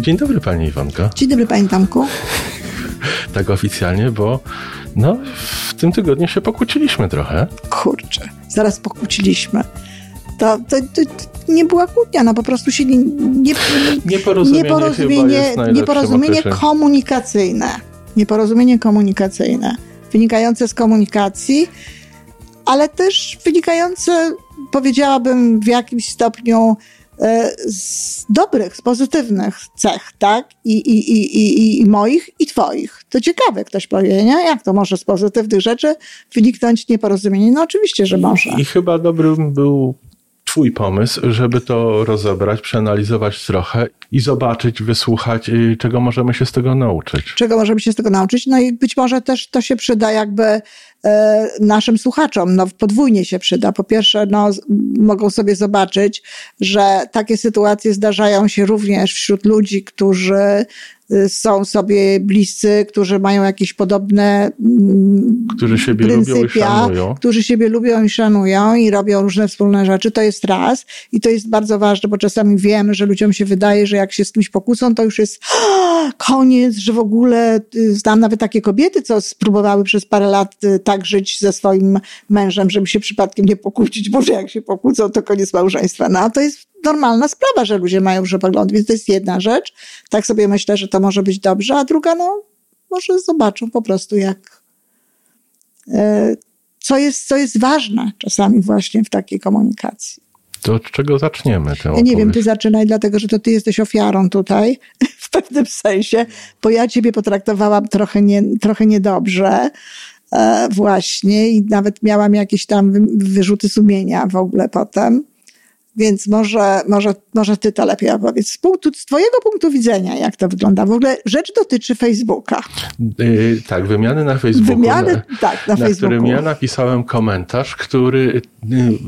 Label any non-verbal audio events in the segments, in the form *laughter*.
Dzień dobry Pani Iwonko. Dzień dobry Panie Tomku. *laughs* Tak oficjalnie, bo no, w tym tygodniu się pokłóciliśmy trochę. Kurczę, zaraz pokłóciliśmy. To, to, to, nie była kłótnia, no po prostu się nie, nie, *laughs* Nieporozumienie, nieporozumienie, nieporozumienie komunikacyjne. Nieporozumienie komunikacyjne. Wynikające z komunikacji, ale też wynikające, powiedziałabym, w jakimś stopniu z dobrych, z pozytywnych cech, tak? I, i, i, i, i moich, i twoich. To ciekawe, ktoś powie, nie? Jak to może z pozytywnych rzeczy wyniknąć nieporozumienie? No oczywiście, że może. I chyba dobrym był Twój pomysł, żeby to rozebrać, przeanalizować trochę i zobaczyć, wysłuchać, y, czego możemy się z tego nauczyć. Czego możemy się z tego nauczyć? No i być może też to się przyda jakby e, naszym słuchaczom. No podwójnie się przyda. Po pierwsze, no, mogą sobie zobaczyć, że takie sytuacje zdarzają się również wśród ludzi, którzy są sobie bliscy, którzy mają jakieś podobne mm, którzy siebie lubią i szanują. którzy siebie lubią i szanują i robią różne wspólne rzeczy. To jest raz i to jest bardzo ważne, bo czasami wiemy, że ludziom się wydaje, że jak się z kimś pokłócą, to już jest koniec, że w ogóle y, znam nawet takie kobiety, co spróbowały przez parę lat y, tak żyć ze swoim mężem, żeby się przypadkiem nie pokłócić, bo że jak się pokłócą, to koniec małżeństwa. No a to jest normalna sprawa, że ludzie mają różne poglądy, więc to jest jedna rzecz. Tak sobie myślę, że to może być dobrze, a druga, no, może zobaczą po prostu, jak, e, co jest, co jest ważne czasami właśnie w takiej komunikacji. To od czego zaczniemy? Tę ja nie wiem, ty zaczynaj, dlatego że to ty jesteś ofiarą tutaj, *laughs* w pewnym sensie, bo ja ciebie potraktowałam trochę, nie, trochę niedobrze właśnie i nawet miałam jakieś tam wyrzuty sumienia w ogóle potem. Więc może, może, może ty to lepiej opowiedz. Z, punktu, z twojego punktu widzenia, jak to wygląda? W ogóle rzecz dotyczy Facebooka. Yy, tak, wymiany na Facebooku. Wymiany, na, tak, na, na Facebooku. którym ja napisałem komentarz, który yy,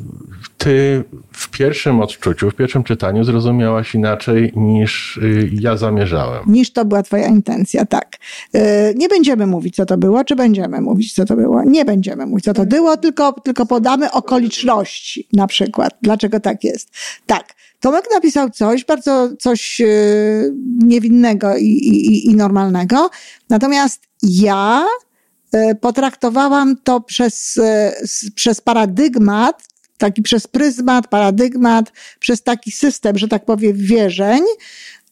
ty w pierwszym odczuciu, w pierwszym czytaniu zrozumiałaś inaczej niż y, ja zamierzałem. Niż to była twoja intencja, tak. Y, nie będziemy mówić, co to było, czy będziemy mówić, co to było? Nie będziemy mówić, co to było, tylko, tylko podamy okoliczności na przykład. Dlaczego tak jest? Tak. Tomek napisał coś, bardzo coś y, niewinnego i, i, i normalnego, natomiast ja potraktowałam to przez, przez paradygmat taki przez pryzmat, paradygmat, przez taki system, że tak powiem, wierzeń,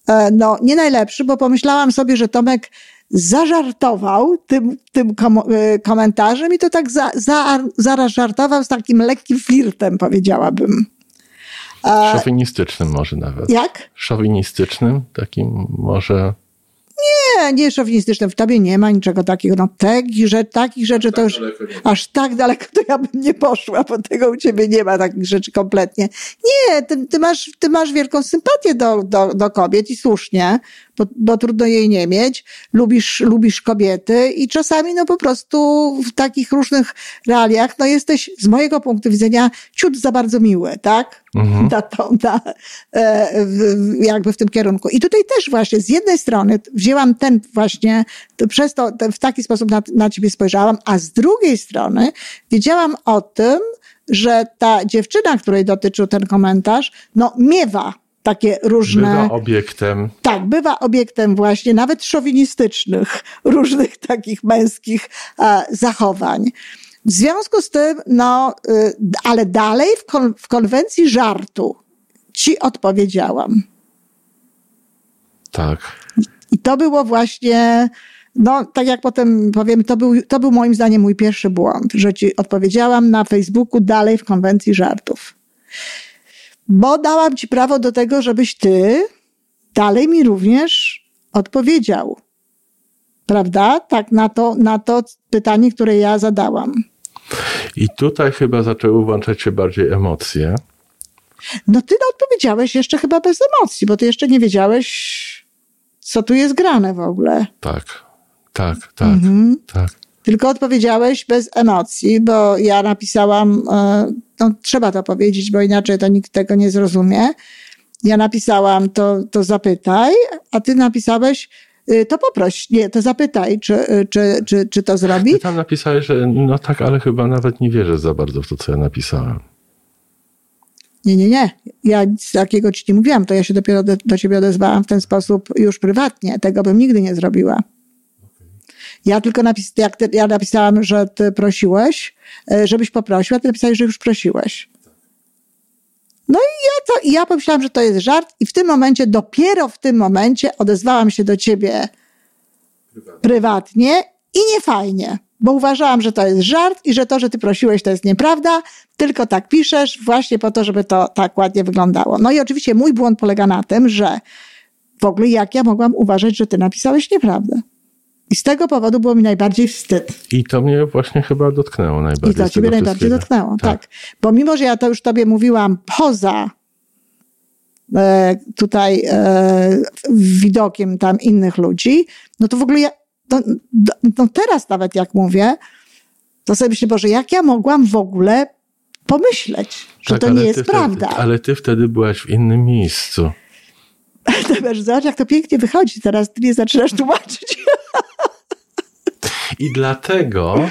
e, no nie najlepszy, bo pomyślałam sobie, że Tomek zażartował tym, tym kom e, komentarzem i to tak za, za, zaraz żartował z takim lekkim flirtem, powiedziałabym. E, Szowinistycznym może nawet. Jak? Szowinistycznym, takim może nie, nie szowinistyczne. W tobie nie ma niczego takiego. No takich, rzeczy, takich rzeczy to już aż tak daleko to ja bym nie poszła, bo tego u ciebie nie ma takich rzeczy kompletnie. Nie, ty, ty masz, ty masz wielką sympatię do, do, do kobiet i słusznie bo, bo trudno jej nie mieć. Lubisz, lubisz kobiety i czasami no po prostu w takich różnych realiach no jesteś z mojego punktu widzenia ciut za bardzo miły, tak? Mhm. *laughs* Na to, na, e, jakby w tym kierunku. I tutaj też właśnie z jednej strony wzięłam ten właśnie, to przez to w taki sposób na, na ciebie spojrzałam, a z drugiej strony wiedziałam o tym, że ta dziewczyna, której dotyczył ten komentarz, no miewa takie różne. Bywa obiektem. Tak, bywa obiektem właśnie nawet szowinistycznych, *laughs* różnych takich męskich e, zachowań. W związku z tym, no, y, ale dalej w, kon, w konwencji żartu ci odpowiedziałam. Tak. I to było właśnie, no, tak jak potem powiem, to był, to był moim zdaniem mój pierwszy błąd, że ci odpowiedziałam na Facebooku dalej w konwencji żartów bo dałam ci prawo do tego, żebyś ty dalej mi również odpowiedział. Prawda? Tak, na to, na to pytanie, które ja zadałam. I tutaj chyba zaczęły włączać się bardziej emocje. No ty odpowiedziałeś jeszcze chyba bez emocji, bo ty jeszcze nie wiedziałeś, co tu jest grane w ogóle. Tak, tak, tak, mhm. tak. Tylko odpowiedziałeś bez emocji, bo ja napisałam, e, no trzeba to powiedzieć, bo inaczej to nikt tego nie zrozumie. Ja napisałam to, to zapytaj, a ty napisałeś, y, to poproś, nie, to zapytaj, czy, czy, czy, czy to zrobi. Ty tam napisałeś, że no tak, ale chyba nawet nie wierzę za bardzo w to, co ja napisałem. Nie, nie, nie. Ja nic takiego ci nie mówiłam. To ja się dopiero do, do ciebie odezwałam w ten sposób już prywatnie. Tego bym nigdy nie zrobiła. Ja tylko napis, jak ty, ja napisałam, że ty prosiłeś, e, żebyś poprosił, a ty napisałeś, że już prosiłeś. No i ja, to, i ja pomyślałam, że to jest żart i w tym momencie, dopiero w tym momencie odezwałam się do ciebie prywatnie, prywatnie i niefajnie, bo uważałam, że to jest żart i że to, że ty prosiłeś, to jest nieprawda, tylko tak piszesz właśnie po to, żeby to tak ładnie wyglądało. No i oczywiście mój błąd polega na tym, że w ogóle jak ja mogłam uważać, że ty napisałeś nieprawdę. I z tego powodu było mi najbardziej wstyd. I to mnie właśnie chyba dotknęło najbardziej. I to ciebie najbardziej dotknęło, tak. tak. Bo mimo, że ja to już tobie mówiłam poza e, tutaj e, widokiem tam innych ludzi, no to w ogóle ja, no, no teraz nawet jak mówię, to sobie myślę, Boże, jak ja mogłam w ogóle pomyśleć, że tak, to nie jest prawda. Wtedy, ale ty wtedy byłaś w innym miejscu. *laughs* Zobacz, jak to pięknie wychodzi. Teraz ty mnie zaczynasz tłumaczyć. I dlatego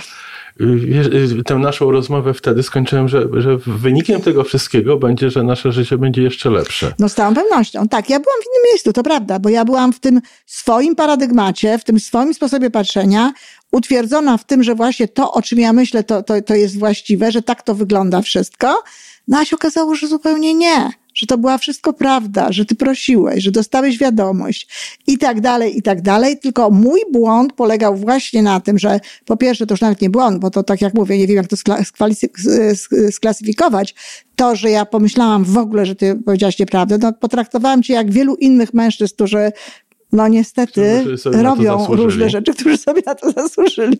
tę naszą rozmowę wtedy skończyłem, że, że wynikiem tego wszystkiego będzie, że nasze życie będzie jeszcze lepsze. No z całą pewnością. Tak, ja byłam w innym miejscu, to prawda, bo ja byłam w tym swoim paradygmacie, w tym swoim sposobie patrzenia, utwierdzona w tym, że właśnie to, o czym ja myślę, to, to, to jest właściwe, że tak to wygląda wszystko. No a się okazało, że zupełnie nie że to była wszystko prawda, że ty prosiłeś, że dostałeś wiadomość i tak dalej, i tak dalej. Tylko mój błąd polegał właśnie na tym, że po pierwsze to już nawet nie błąd, bo to tak jak mówię, nie wiem jak to sklasyfikować, to, że ja pomyślałam w ogóle, że ty powiedziałaś nieprawdę, no potraktowałam cię jak wielu innych mężczyzn, którzy no niestety robią różne rzeczy, którzy sobie na to zasłużyli,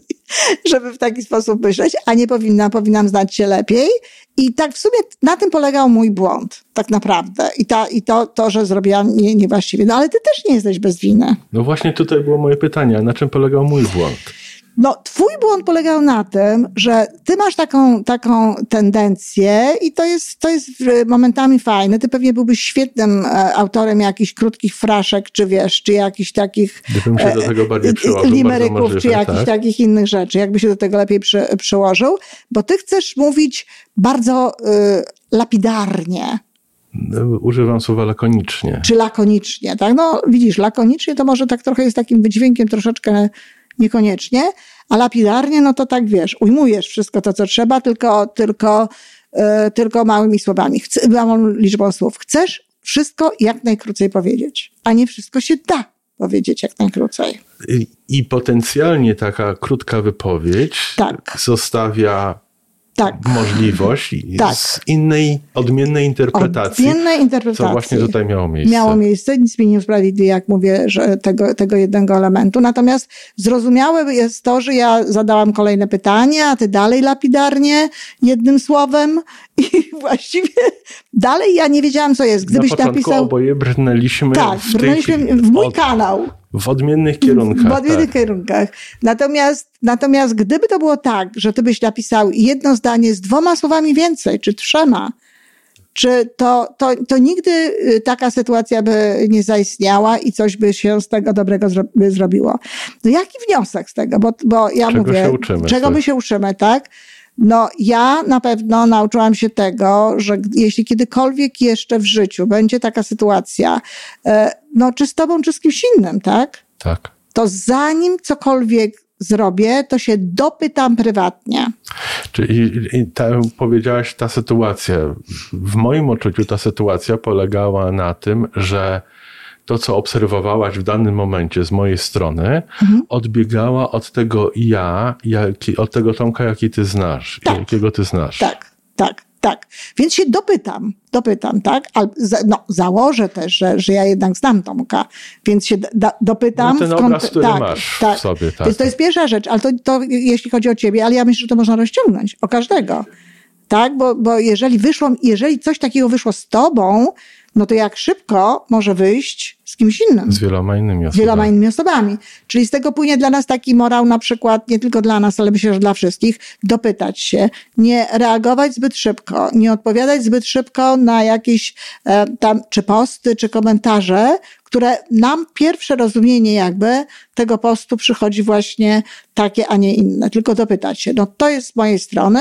żeby w taki sposób myśleć, a nie powinna, powinnam znać się lepiej. I tak w sumie na tym polegał mój błąd, tak naprawdę. I, ta, i to, to, że zrobiłam nie, niewłaściwie. No ale ty też nie jesteś bez winy. No właśnie tutaj było moje pytanie, na czym polegał mój błąd? No, twój błąd polegał na tym, że ty masz taką, taką tendencję i to jest, to jest momentami fajne. Ty pewnie byłbyś świetnym e, autorem jakichś krótkich fraszek, czy wiesz, czy jakichś takich Gdybym się do tego bardziej e, przyłożył, limeryków, możliwe, czy jakichś tak? takich innych rzeczy, jakby się do tego lepiej przy, przyłożył, bo ty chcesz mówić bardzo y, lapidarnie. Używam słowa lakonicznie. Czy lakonicznie, tak? No widzisz, lakonicznie to może tak trochę jest takim wydźwiękiem troszeczkę niekoniecznie, a lapidarnie, no to tak wiesz, ujmujesz wszystko to, co trzeba, tylko, tylko, yy, tylko małymi słowami, Chce, małą liczbą słów. Chcesz wszystko jak najkrócej powiedzieć, a nie wszystko się da powiedzieć jak najkrócej. I, i potencjalnie taka krótka wypowiedź tak. zostawia tak. możliwość tak. z innej, odmiennej interpretacji. Odmiennej interpretacji. Co właśnie tutaj miało miejsce. Miało miejsce. Nic mi nie usprawiedliwi, jak mówię, że tego, tego jednego elementu. Natomiast zrozumiałe jest to, że ja zadałam kolejne pytanie, a ty dalej lapidarnie, jednym słowem i *laughs* właściwie dalej ja nie wiedziałam, co jest. Gdybyś Na napisał... oboje brnęliśmy tak, w, brnęliśmy w mój od... kanał. W odmiennych kierunkach. W odmiennych tak. kierunkach. Natomiast, natomiast gdyby to było tak, że ty byś napisał jedno zdanie z dwoma słowami więcej, czy trzema, czy to, to, to nigdy y, taka sytuacja by nie zaistniała i coś by się z tego dobrego zro, by zrobiło. No jaki wniosek z tego? Bo, bo ja czego mówię, się uczymy, czego tak? my się uczymy, tak? No, ja na pewno nauczyłam się tego, że jeśli kiedykolwiek jeszcze w życiu będzie taka sytuacja, e, no, czy z tobą, czy z kimś innym, tak? Tak. To zanim cokolwiek zrobię, to się dopytam prywatnie. Czyli ta, powiedziałaś ta sytuacja. W moim odczuciu ta sytuacja polegała na tym, że to, co obserwowałaś w danym momencie z mojej strony, mhm. odbiegała od tego ja, jaki, od tego Tomka, jaki ty znasz, tak. jakiego ty znasz. Tak, tak, tak. Więc się dopytam, dopytam, tak? Ale no, założę też, że, że ja jednak znam Tomka, więc się da, dopytam. No ten obraz, który tak, masz tak. w sobie. Tak. Więc to jest pierwsza rzecz, ale to, to jeśli chodzi o ciebie, ale ja myślę, że to można rozciągnąć o każdego. Tak? Bo, bo jeżeli wyszło, jeżeli coś takiego wyszło z tobą, no to jak szybko może wyjść z kimś innym. Z wieloma innymi osobami. Z wieloma innymi osobami. Czyli z tego płynie dla nas taki morał, na przykład, nie tylko dla nas, ale myślę, że dla wszystkich, dopytać się, nie reagować zbyt szybko, nie odpowiadać zbyt szybko na jakieś e, tam, czy posty, czy komentarze, które nam pierwsze rozumienie jakby tego postu przychodzi właśnie takie, a nie inne. Tylko dopytać się. No to jest z mojej strony.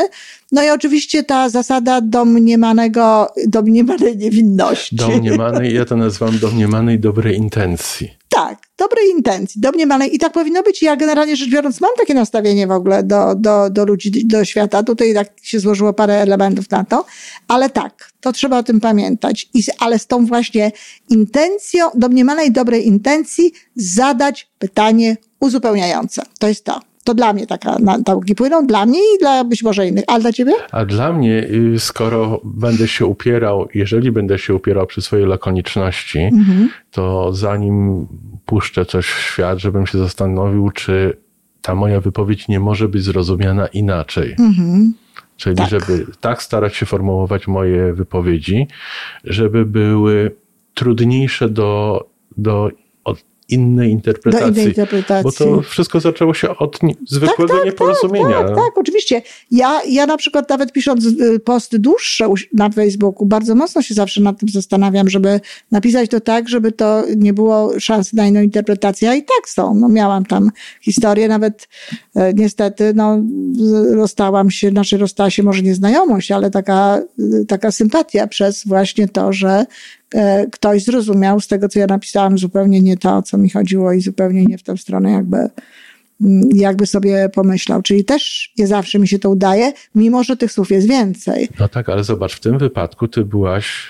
No i oczywiście ta zasada domniemanego, domniemanej niewinności. Domniemanej, ja to nazywam domniemanej dobrej intencji. Tak, dobrej intencji, domniemanej i tak powinno być. Ja generalnie rzecz biorąc mam takie nastawienie w ogóle do, do, do ludzi, do świata. Tutaj tak się złożyło parę elementów na to, ale tak, to trzeba o tym pamiętać. I, ale z tą właśnie intencją, domniemanej dobrej intencji zadać pytanie uzupełniające. To jest to. To dla mnie taka nauki płyną, dla mnie i dla być może innych. Ale dla ciebie? A dla mnie, y, skoro będę się upierał, jeżeli będę się upierał przy swojej lakoniczności, mhm. to zanim puszczę coś w świat, żebym się zastanowił, czy ta moja wypowiedź nie może być zrozumiana inaczej. Mhm. Czyli tak. żeby tak starać się formułować moje wypowiedzi, żeby były trudniejsze do, do innej interpretacji. Do innej interpretacji. Bo to wszystko zaczęło się od zwykłego tak, tak, nieporozumienia. Tak, tak, tak, oczywiście. Ja, ja na przykład nawet pisząc y, posty dłuższe na Facebooku, bardzo mocno się zawsze nad tym zastanawiam, żeby napisać to tak, żeby to nie było szansy na inną interpretację, a i tak są. No, miałam tam historię, nawet e, niestety, no, rozstałam się, znaczy rozstała się może nieznajomość, ale taka, taka sympatia przez właśnie to, że ktoś zrozumiał z tego, co ja napisałam, zupełnie nie to, o co mi chodziło i zupełnie nie w tę stronę jakby mm, jakby sobie pomyślał. Czyli też nie zawsze mi się to udaje, mimo że tych słów jest więcej. No tak, ale zobacz, w tym wypadku ty byłaś,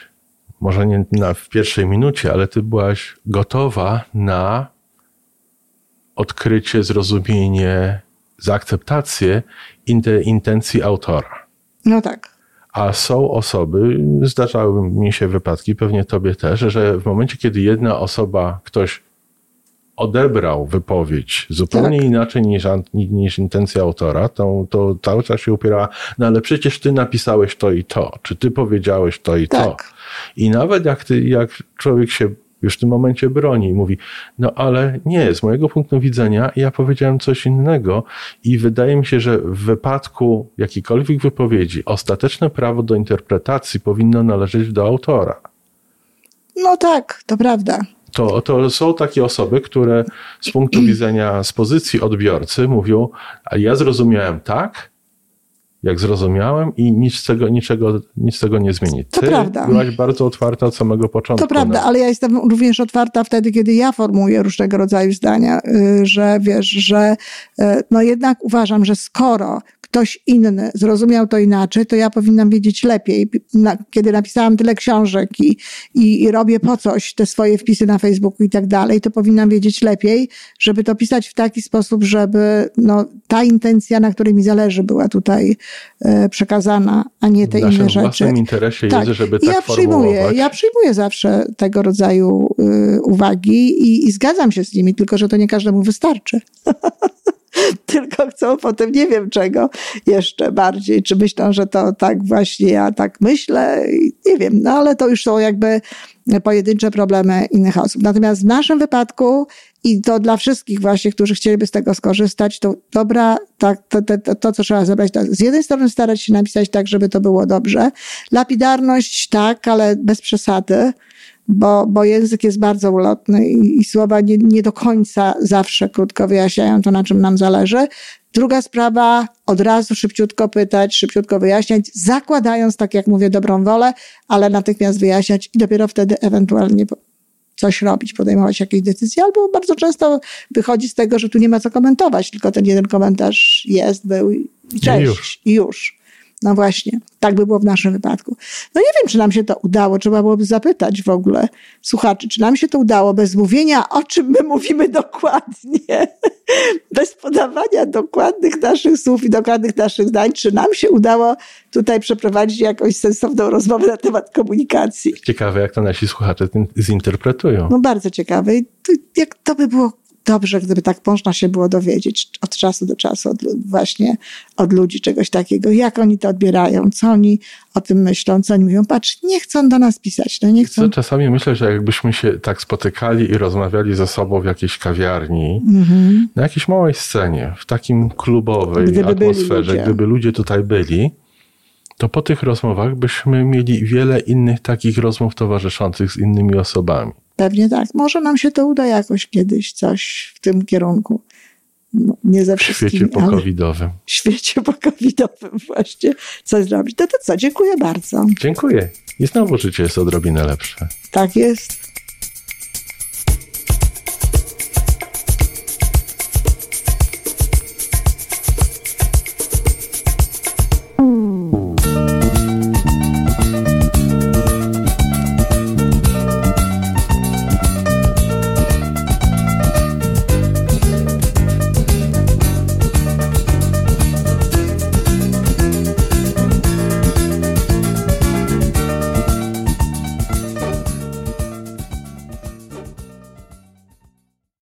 może nie na, w pierwszej minucie, ale ty byłaś gotowa na odkrycie, zrozumienie, zaakceptację intencji autora. No tak. A są osoby, zdarzały mi się wypadki, pewnie tobie też, że w momencie, kiedy jedna osoba, ktoś odebrał wypowiedź zupełnie tak. inaczej niż, niż intencja autora, to, to cały czas się upierała, no ale przecież ty napisałeś to i to, czy ty powiedziałeś to i tak. to. I nawet jak, ty, jak człowiek się już w tym momencie broni. Mówi, no ale nie, z mojego punktu widzenia ja powiedziałem coś innego i wydaje mi się, że w wypadku jakiejkolwiek wypowiedzi ostateczne prawo do interpretacji powinno należeć do autora. No tak, to prawda. To, to są takie osoby, które z punktu widzenia, z pozycji odbiorcy mówią, a ja zrozumiałem tak, jak zrozumiałem i nic z tego, niczego, nic z tego nie zmieni. Ty to prawda. byłaś bardzo otwarta od samego początku. To prawda, no. ale ja jestem również otwarta wtedy, kiedy ja formułuję różnego rodzaju zdania, y, że wiesz, że y, no jednak uważam, że skoro ktoś inny zrozumiał to inaczej, to ja powinnam wiedzieć lepiej. kiedy napisałam tyle książek i, i, i, robię po coś te swoje wpisy na Facebooku i tak dalej, to powinnam wiedzieć lepiej, żeby to pisać w taki sposób, żeby no, ta intencja, na której mi zależy, była tutaj e, przekazana, a nie te inne rzeczy. W interesie tak. jest, żeby tak ja przyjmuję, Ja przyjmuję zawsze tego rodzaju y, uwagi i, i zgadzam się z nimi, tylko że to nie każdemu wystarczy. *laughs* *laughs* tylko chcą potem nie wiem czego jeszcze bardziej, czy myślą, że to tak właśnie ja tak myślę, nie wiem, no ale to już są jakby pojedyncze problemy innych osób. Natomiast w naszym wypadku i to dla wszystkich właśnie, którzy chcieliby z tego skorzystać, to dobra, tak, to, to, to, co trzeba zebrać, to z jednej strony starać się napisać tak, żeby to było dobrze. Lapidarność tak, ale bez przesady bo, bo język jest bardzo ulotny i, i słowa nie, nie do końca zawsze krótko wyjaśniają to, na czym nam zależy. Druga sprawa, od razu szybciutko pytać, szybciutko wyjaśniać, zakładając, tak jak mówię, dobrą wolę, ale natychmiast wyjaśniać i dopiero wtedy ewentualnie coś robić, podejmować jakieś decyzje, albo bardzo często wychodzi z tego, że tu nie ma co komentować, tylko ten jeden komentarz jest, był i cześć. I już. I już. No właśnie, tak by było w naszym wypadku. No nie wiem, czy nam się to udało, trzeba byłoby zapytać w ogóle słuchaczy, czy nam się to udało bez mówienia, o czym my mówimy dokładnie, *laughs* bez podawania dokładnych naszych słów i dokładnych naszych zdań, czy nam się udało tutaj przeprowadzić jakąś sensowną rozmowę na temat komunikacji. Ciekawe, jak to nasi słuchacze zinterpretują. No bardzo ciekawe. I to, jak to by było dobrze, gdyby tak można się było dowiedzieć od czasu do czasu, od, właśnie od ludzi czegoś takiego, jak oni to odbierają, co oni o tym myślą, co oni mówią. Patrz, nie chcą do nas pisać, no nie chcą. Co, czasami myślę, że jakbyśmy się tak spotykali i rozmawiali ze sobą w jakiejś kawiarni, mhm. na jakiejś małej scenie, w takim klubowej gdyby atmosferze, gdyby ludzie tutaj byli, to po tych rozmowach byśmy mieli wiele innych takich rozmów towarzyszących z innymi osobami. Pewnie tak. Może nam się to uda jakoś kiedyś coś w tym kierunku. No, nie ze wszystkim. W świecie pokowidowym. W świecie pokowidowym właśnie coś zrobić. To to co? Dziękuję bardzo. Dziękuję. I znowu życie jest odrobinę lepsze. Tak jest.